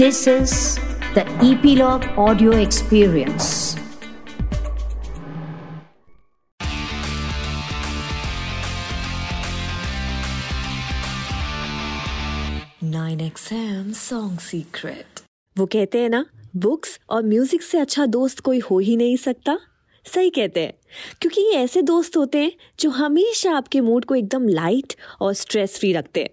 This is the Epilogue Audio Experience. Nine X M song secret वो कहते हैं ना बुक्स और म्यूज़िक से अच्छा दोस्त कोई हो ही नहीं सकता। सही कहते हैं, क्योंकि ये ऐसे दोस्त होते हैं जो हमेशा आपके मूड को एकदम लाइट और स्ट्रेस फ्री रखते हैं।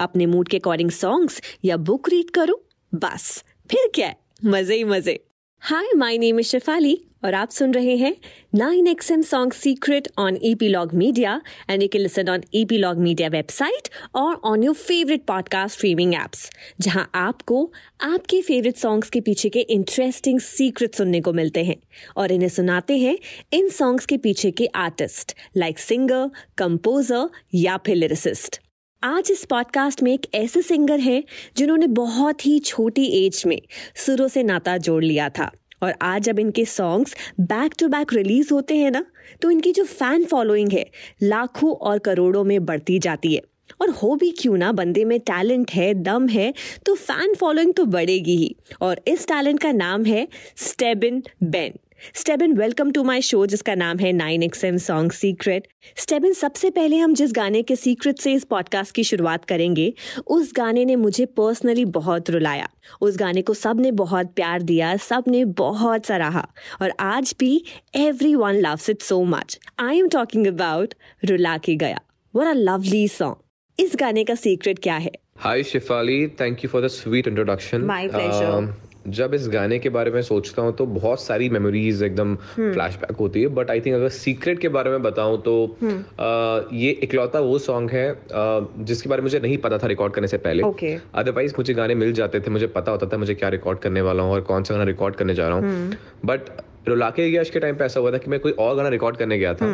अपने मूड के अकॉर्डिंग सॉन्ग्स या बुक रीड करो बस। फिर क्या? मज़े ही मज़े। Hi my name is Shefali और आप सुन रहे हैं nine X M song secret on epilogue media and you can listen on epilogue media website और on your favourite podcast streaming apps जहाँ आपको आपके फेवरेट सॉन्ग्स के पीछे के इंटरेस्टिंग सीक्रेट सुनने को मिलते हैं और इन्हें सुनाते हैं इन सॉन्ग्स के पीछे के आर्टिस्ट लाइक सिंगर कंपोजर या फिर लिरिसिस्ट आज इस पॉडकास्ट में एक ऐसे सिंगर हैं जिन्होंने बहुत ही छोटी एज में सुरों से नाता जोड़ लिया था। और आज जब इनके songs back to back release होते हैं ना तो इनकी जो फ़ैन फॉलोइंग है, लाखों और करोड़ों में बढ़ती जाती है। और हो भी क्यों ना, बंदे में टैलेंट है, दम है तो फ़ैन फॉलोइंग तो बढ़ेगी ही। और इस टैलेंट का नाम है Stebin Ben Stebin welcome to my show जिसका नाम है nine X M song secret. Stebin सबसे पहले हम जिस गाने के सीक्रेट से इस पॉडकास्ट की शुरुआत करेंगे उस गाने ने मुझे पर्सनली बहुत रुलाया। उस गाने को सबने बहुत प्यार दिया सबने बहुत सराहा। और आज भी everyone loves it so much I am talking about रुला के गया। वर अ लवली सॉन्ग इस गाने का सीक्रेट क्या है? Hi Shifali, thank you for the sweet introduction. My pleasure. Um, जब इस गाने के बारे में सोचता हूँ तो बहुत सारी मेमोरीज एकदम फ्लैशबैक होती है बट आई थिंक अगर सीक्रेट के बारे में बताऊँ तो uh, ये इकलौता वो सॉन्ग है uh, जिसके बारे में मुझे नहीं पता था रिकॉर्ड करने से पहले। Otherwise Okay. मुझे गाने मिल जाते थे मुझे पता होता था मुझे क्या रिकॉर्ड करने वाला हूँ और कौन सा गाना रिकॉर्ड करने जा रहा हूँ। बट रुलाके गया के टाइम पे ऐसा हुआ था कि मैं कोई और गाना रिकॉर्ड करने गया था।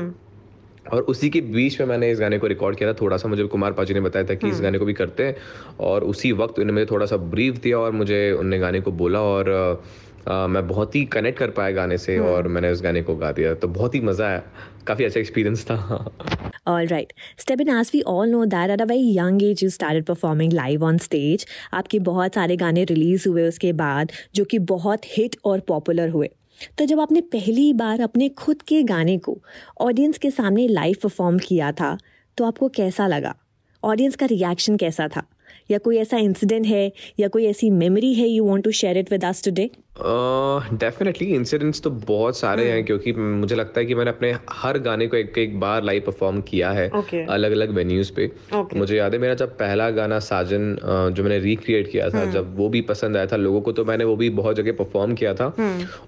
और उसी के बीच में मैंने इस गाने को रिकॉर्ड किया था। थोड़ा सा मुझे कुमार पाजी ने बताया था कि इस गाने को भी करते हैं और उसी वक्त उन्होंने मुझे थोड़ा सा ब्रीफ दिया और मुझे उनने गाने को बोला और अ, मैं बहुत ही कनेक्ट कर पाया गाने से और मैंने उस गाने को गा दिया। तो बहुत ही मज़ा आया। काफ़ी अच्छा एक्सपीरियंस था। All right. Stebin, as we all know that at a very young age you started performing live on stage. आपके बहुत सारे गाने रिलीज़ हुए उसके बाद जो कि बहुत हिट और पॉपुलर हुए। तो जब आपने पहली बार अपने खुद के गाने को ऑडियंस के सामने लाइव परफॉर्म किया था तो आपको कैसा लगा? ऑडियंस का रिएक्शन कैसा था? या कोई ऐसा इंसिडेंट है, या कोई ऐसी मेमोरी है you want to share it with us today definitely uh, incidents तो बहुत सारे हैं क्योंकि मुझे लगता है कि मैंने अपने हर गाने को एक एक बार लाइव परफॉर्म किया है Okay. अलग अलग वेन्यूज पे। Okay. मुझे याद है मेरा जब पहला गाना साजन जो मैंने रिक्रिएट किया था जब वो भी पसंद आया था लोगों को तो मैंने वो भी बहुत जगह परफॉर्म किया था।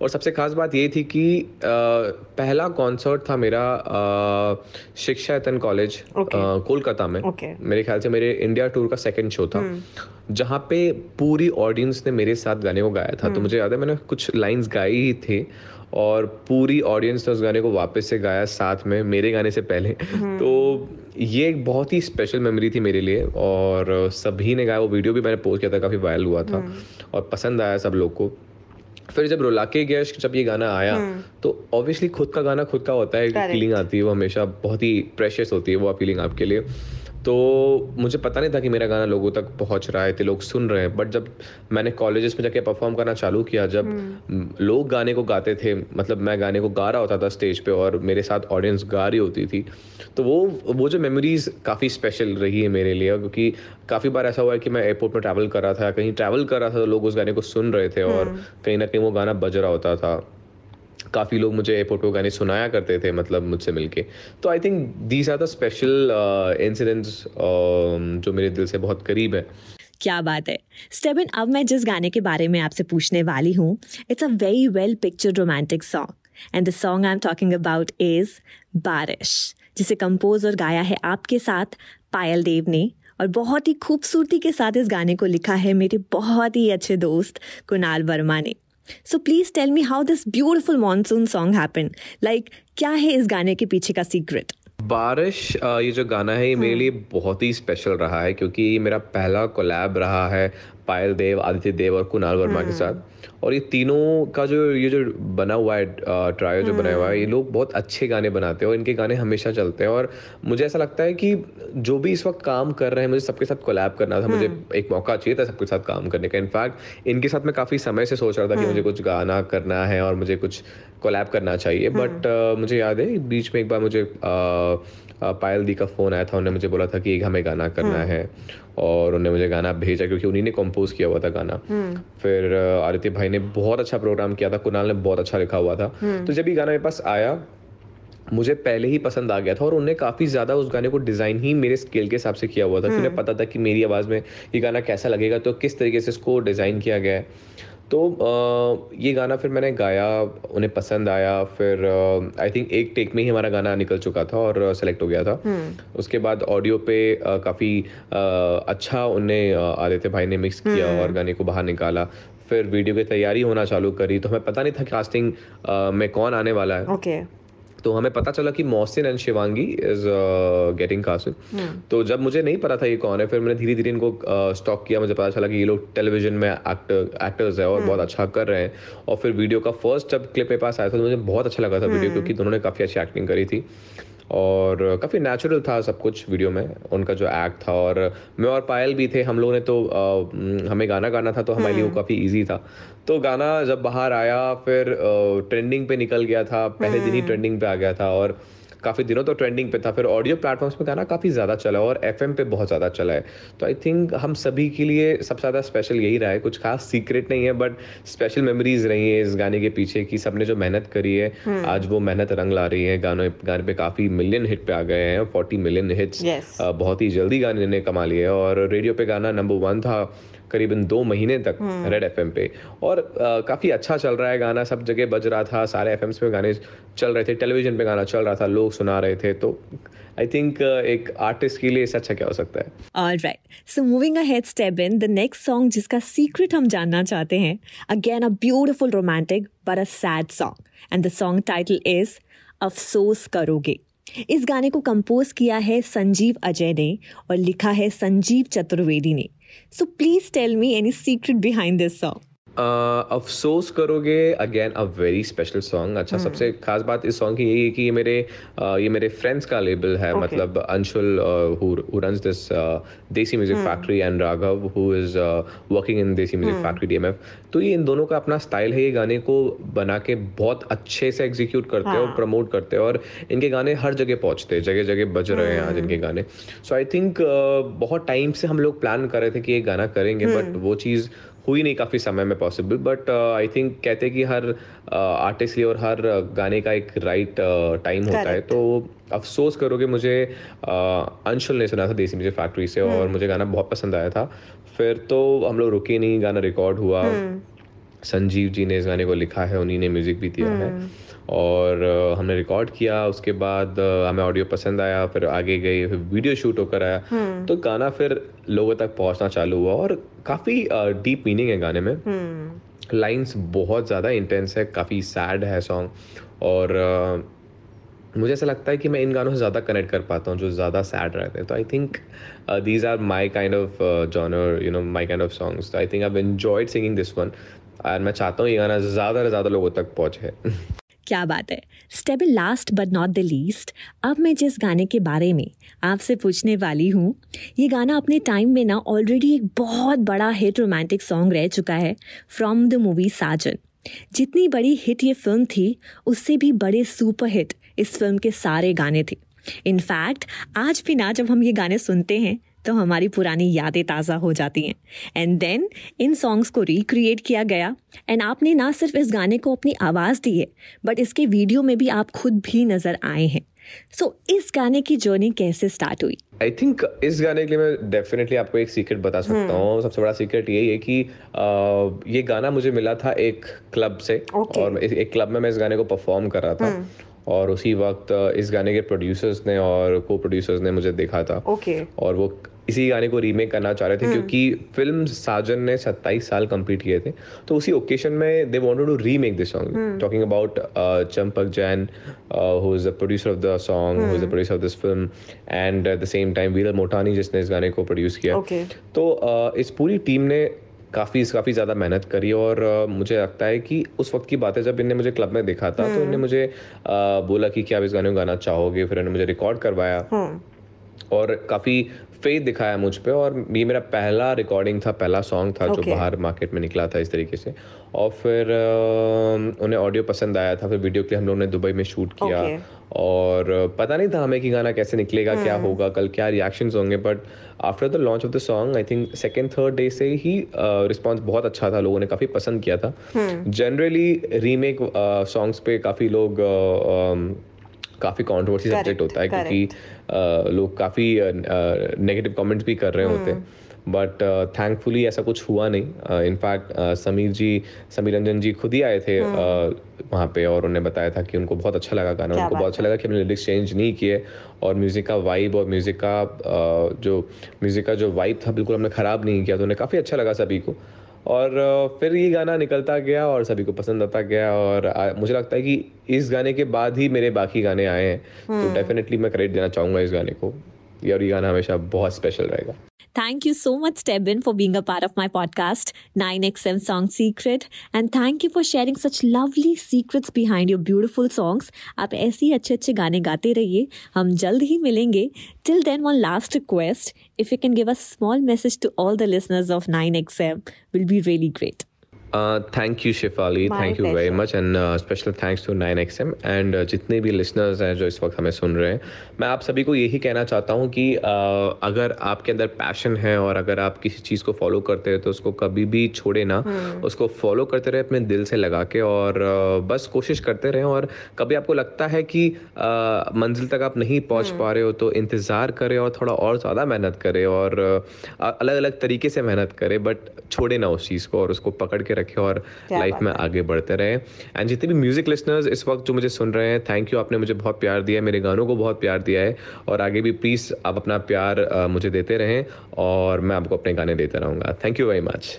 और सबसे खास बात ये थी कि पहला कॉन्सर्ट था मेरा शिक्षा कॉलेज कोलकाता में। मेरे ख्याल से मेरे इंडिया टूर का सेकेंड शो था। जहाँ पे पूरी ऑडियंस ने मेरे साथ गाने को गाया था तो मुझे याद है मैंने कुछ लाइंस गाई ही थी और पूरी ऑडियंस ने उस गाने को वापस से गाया साथ में मेरे गाने से पहले। तो ये एक बहुत ही स्पेशल मेमोरी थी मेरे लिए और सभी ने गाया वो वीडियो भी मैंने पोस्ट किया था काफ़ी वायरल हुआ था और पसंद आया सब लोग को। फिर जब रुलाके गया जब ये गाना आया तो ऑब्वियसली खुद का गाना खुद का होता है फीलिंग आती है वो हमेशा बहुत ही प्रेशियस होती है वो फीलिंग आपके लिए। तो मुझे पता नहीं था कि मेरा गाना लोगों तक पहुँच रहा है थे लोग सुन रहे हैं। बट जब मैंने कॉलेजेस में जाके परफॉर्म करना चालू किया जब लोग गाने को गाते थे मतलब मैं गाने को गा रहा होता था स्टेज पे और मेरे साथ ऑडियंस गा रही होती थी तो वो वो जो मेमोरीज काफ़ी स्पेशल रही है मेरे लिए। क्योंकि काफ़ी बार ऐसा हुआ है कि मैं एयरपोर्ट में ट्रैवल कर रहा था कहीं ट्रैवल कर रहा था तो लोग उस गाने को सुन रहे थे और कहीं ना कहीं वो गाना बज रहा होता था। काफ़ी लोग मुझे एयरपोर्ट पे वो गाने सुनाया करते थे मतलब मुझसे मिलके। तो I think these are the special incidents जो मेरे दिल से बहुत करीब है। क्या बात है। स्टेबिन अब मैं जिस गाने के बारे में आपसे पूछने वाली हूँ it's a very well picture romantic song and the song I am talking about is Baarish जिसे कंपोज और गाया है आपके साथ पायल देव ने, और बहुत ही खूबसूरती के साथ इस गाने को लिखा है मेरे बहुत ही अच्छे दोस्त कुणाल वर्मा ने। So please tell me how this beautiful monsoon song happen like क्या है इस गाने के पीछे का सीक्रेट बारिश ये जो गाना है ये मेरे लिए बहुत ही स्पेशल रहा है क्योंकि ये मेरा पहला कोलैब रहा है। पायल देव आदित्य देव और कुणाल वर्मा के साथ। और ये तीनों का जो ये जो बना हुआ है ट्रायो जो बनाया हुआ है ये लोग बहुत अच्छे गाने बनाते हैं और इनके गाने हमेशा चलते हैं। और मुझे ऐसा लगता है कि जो भी इस वक्त काम कर रहे हैं मुझे सबके साथ कोलैब करना था मुझे एक मौका चाहिए था सबके साथ काम करने का। इनफैक्ट इनके साथ मैं काफ़ी समय से सोच रहा था कि मुझे कुछ गाना करना है और मुझे कुछ कोलैब करना चाहिए। बट मुझे याद है बीच में एक बार मुझे पायल दी का फ़ोन आया था उन्होंने मुझे बोला था कि एक हमें गाना करना है। और उन्होंने मुझे गाना भेजा क्योंकि उन्हीं ने कंपोज किया हुआ था गाना। फिर आदित्य भाई ने बहुत अच्छा प्रोग्राम किया था कुणाल ने बहुत अच्छा लिखा हुआ था। तो जब ये गाना मेरे पास आया मुझे पहले ही पसंद आ गया था और उन्होंने काफ़ी ज़्यादा उस गाने को डिज़ाइन ही मेरे स्केल के हिसाब से किया हुआ था कि उन्हें पता था कि मेरी आवाज़ में ये गाना कैसा लगेगा तो किस तरीके से इसको डिज़ाइन किया गया है। तो ये गाना फिर मैंने गाया उन्हें पसंद आया फिर आई थिंक एक टेक में ही हमारा गाना निकल चुका था और सेलेक्ट हो गया था। उसके बाद ऑडियो पे काफ़ी अच्छा उन्हें आदित्य भाई ने मिक्स किया और गाने को बाहर निकाला। फिर वीडियो की तैयारी होना चालू करी तो हमें पता नहीं था कास्टिंग में कौन आने वाला है। Okay. तो हमें पता चला कि Mohsin and Shivangi is getting cast तो जब मुझे नहीं पता था ये कौन है फिर मैंने धीरे धीरे इनको स्टॉक uh, किया मुझे पता चला कि ये लोग टेलीविज़न में एक्टर एक्टर्स है और hmm. बहुत अच्छा कर रहे हैं और फिर वीडियो का फ़र्स्ट जब क्लिप मेरे पास आया था तो मुझे बहुत अच्छा लगा था वीडियो hmm. क्योंकि दोनों ने काफ़ी अच्छी एक्टिंग करी थी और काफ़ी नेचुरल था सब कुछ वीडियो में उनका जो एक्ट था और मैं और पायल भी थे हम लोगों ने तो आ, हमें गाना गाना था तो हमारे लिए वो हम्म। काफ़ी ईजी था तो गाना जब बाहर आया फिर ट्रेंडिंग पे निकल गया था पहले दिन ही ट्रेंडिंग हम्म। पे आ गया था और काफ़ी दिनों तो ट्रेंडिंग पे था फिर ऑडियो प्लेटफॉर्म्स पे गाना काफ़ी ज़्यादा चला और एफएम पे बहुत ज़्यादा चला है तो आई थिंक हम सभी के लिए सबसे ज़्यादा स्पेशल यही रहा है कुछ खास सीक्रेट नहीं है बट स्पेशल मेमोरीज रही है इस गाने के पीछे की सबने जो मेहनत करी है hmm. आज वो मेहनत रंग ला रही है गानों गाने पे काफ़ी मिलियन हिट पे आ गए हैं फोर्टी मिलियन हिट्स बहुत ही जल्दी गाने ने कमा लिए और रेडियो पे गाना नंबर वन था करीबन दो महीने तक रेड एफएम पे। और काफ़ी अच्छा चल रहा है गाना सब जगह बज रहा था सारे एफ़ पे गाने चल रहे थे टेलीविज़न पे गाना चल रहा था लोग सुना रहे थे तो आई थिंक एक आर्टिस्ट के लिए इससे अच्छा क्या हो सकता है? All right so moving ahead step in the next song जिसका सीक्रेट हम जानना चाहते हैं again a beautiful romantic but a sad song and the song title is अफसोस करोगे इस गाने को कंपोज किया है संजीव अजय ने और लिखा है संजीव चतुर्वेदी ने। So please tell me any secret behind this song. अफसोस करोगे again a very special song अच्छा hmm. सबसे खास बात इस सॉन्ग की यही है कि ये मेरे uh, ये मेरे फ्रेंड्स का लेबल है. मतलब Anshul who runs this Desi music factory and Raghav who is working in Desi music factory DMF तो ये इन दोनों का अपना स्टाइल है। ये गाने को बना के बहुत अच्छे से एग्जीक्यूट करते हैं और प्रमोट करते हैं और इनके गाने हर जगह पहुँचते हैं। जगह जगह बज रहे हैं आज इनके गाने। सो आई थिंक बहुत टाइम से हम लोग प्लान कर रहे थे कि ये गाना करेंगे बट वो चीज़ हुई नहीं काफ़ी समय में पॉसिबल बट आई थिंक कहते हैं कि हर आर्टिस्ट uh, लिए और हर गाने का एक राइट right, टाइम uh, होता है तो अफसोस करोगे मुझे uh, अंशुल ने सुना था देसी म्यूज़िक फैक्ट्री से और hmm. मुझे गाना बहुत पसंद आया था फिर तो हम लोग रुके नहीं गाना रिकॉर्ड हुआ hmm. संजीव जी ने इस गाने को लिखा है उन्हीं ने म्यूज़िक भी दिया है hmm. और हमने रिकॉर्ड किया उसके बाद हमें ऑडियो पसंद आया फिर आगे गए फिर वीडियो शूट होकर आया। hmm. तो गाना फिर लोगों तक पहुँचना चालू हुआ और काफ़ी डीप मीनिंग है गाने में। Lines hmm. बहुत ज़्यादा इंटेंस है काफ़ी सैड है सॉन्ग और मुझे ऐसा लगता है कि मैं इन गानों से ज़्यादा कनेक्ट कर पाता हूँ जो ज़्यादा सैड रहते हैं। तो I think these are my kind of genre you know my kind of songs तो I think I enjoyed singing this one और मैं चाहता हूँ ये गाना ज़्यादा से ज़्यादा लोगों तक पहुँचे। क्या बात है? Stable last but not the least अब मैं जिस गाने के बारे में आपसे पूछने वाली हूँ, ये गाना अपने टाइम में ना ऑलरेडी एक बहुत बड़ा हिट रोमांटिक सॉन्ग रह चुका है फ्रॉम द मूवी साजन जितनी बड़ी हिट ये फ़िल्म थी, उससे भी बड़े सुपर हिट इस फ़िल्म के सारे गाने थे। इनफैक्ट आज भी ना जब हम ये गाने सुनते हैं तो हमारी पुरानी यादें ताज़ा हो जाती हैं एंड देन इन सॉन्ग्स को रिक्रिएट किया गया एंड आपने ना सिर्फ़ इस गाने को अपनी आवाज़ दी है बट इसके वीडियो में भी आप खुद भी नज़र आए हैं सो so, इस गाने की जर्नी कैसे स्टार्ट हुई आई थिंक इस गाने के लिए मैं डेफिनेटली आपको एक सीक्रेट बता सकता hmm. हूँ सबसे बड़ा सीक्रेट यही है कि आ, ये गाना मुझे मिला था एक क्लब से okay. और एक क्लब में मैं इस गाने को परफॉर्म कर रहा था hmm. और उसी वक्त इस गाने के प्रोड्यूसर्स ने और को प्रोड्यूसर्स ने मुझे देखा था okay. और वो इसी गाने को रीमेक करना चाह रहे थे हम्म। क्योंकि फ़िल्म साजन ने 27 साल कंप्लीट किए थे। तो उसी ओकेशन में they wanted to remake this song talking about Champak Jain who is the producer of the song who is the producer of this film and at the same time Viral Motani जिसने इस गाने को produce किया। Okay. तो uh, इस पूरी team ने काफ़ी काफ़ी ज़्यादा मेहनत करी और uh, मुझे लगता है कि उस वक्त की बात है जब इन्हें मुझे क्लब में देखा था तो इन्हें मुझे uh, बोला कि क्या आप इस गाने को गाना चाहोगे? फिर इन्होंने मुझे रिकॉर्ड करवाया। और काफ़ी फेथ दिखाया मुझ पर और ये मेरा पहला रिकॉर्डिंग था पहला सॉन्ग था okay. जो बाहर मार्केट में निकला था इस तरीके से। और फिर उन्हें ऑडियो पसंद आया था फिर वीडियो क्लिप हम लोगों ने दुबई में शूट किया। Okay. और पता नहीं था हमें कि गाना कैसे निकलेगा क्या होगा कल क्या रिएक्शंस होंगे but after the launch of the song I think second third day से ही रिस्पांस बहुत अच्छा था लोगों ने काफ़ी पसंद किया था। जनरली रीमेक सॉन्ग्स पे काफ़ी लोग अ, अम, काफ़ी कॉन्ट्रोवर्सी सब्जेक्ट होता है क्योंकि लोग काफ़ी नेगेटिव कमेंट्स भी कर रहे होते हैं। बट थैंकफुली ऐसा कुछ हुआ नहीं। इनफैक्ट समीर जी समीर रंजन जी खुद ही आए थे वहाँ पे और उन्होंने बताया था कि उनको बहुत अच्छा लगा गाना उनको बहुत अच्छा लगा कि हमने लिरिक्स चेंज नहीं किए और म्यूज़िक का वाइब और म्यूज़िक का जो म्यूज़िक का जो वाइब था बिल्कुल हमने ख़राब नहीं किया तो उन्हें काफ़ी अच्छा लगा सभी को। और फिर ये गाना निकलता गया और सभी को पसंद आता गया और आ, मुझे लगता है कि इस गाने के बाद ही मेरे बाकी गाने आए हैं। तो डेफिनेटली मैं क्रेडिट देना चाहूँगा इस गाने को। ये और ये गाना हमेशा बहुत स्पेशल रहेगा। Thank you so much, Stebin, for being a part of my podcast, 9XM Song Secret. And thank you for sharing such lovely secrets behind your beautiful songs. आप ऐसे ही अच्छे अच्छे गाने गाते रहिए हम जल्द ही मिलेंगे Till then, one last request. If you can give a small message to all the listeners of 9XM, will be really Thank you Shifali My thank you very. Much and special thanks to nine X M and जितने भी listeners हैं जो इस वक्त हमें सुन रहे हैं मैं आप सभी को यही कहना चाहता हूँ कि uh, अगर आपके अंदर पैशन है और अगर आप किसी चीज़ को फॉलो करते हैं तो उसको कभी भी छोड़े ना। hmm. उसको फॉलो करते रहे अपने दिल से लगा के और uh, बस कोशिश करते रहें और कभी आपको लगता है कि uh, मंजिल तक आप नहीं पहुँच पा रहे हो तो इंतज़ार करें और थोड़ा और ज़्यादा मेहनत करें और अलग अलग तरीके से मेहनत करें बट छोड़े ना उस चीज़ को और उसको पकड़ के रखें। और लाइफ में आगे बढ़ते रहें। एंड जितने भी म्यूज़िक लिसनर्स इस वक्त जो मुझे सुन रहे हैं थैंक यू आपने मुझे बहुत प्यार दिया है मेरे गानों को बहुत प्यार दिया है। और आगे भी प्लीज़ आप अपना प्यार मुझे देते रहें और मैं आपको अपने गाने देता रहूँगा। Thank you very much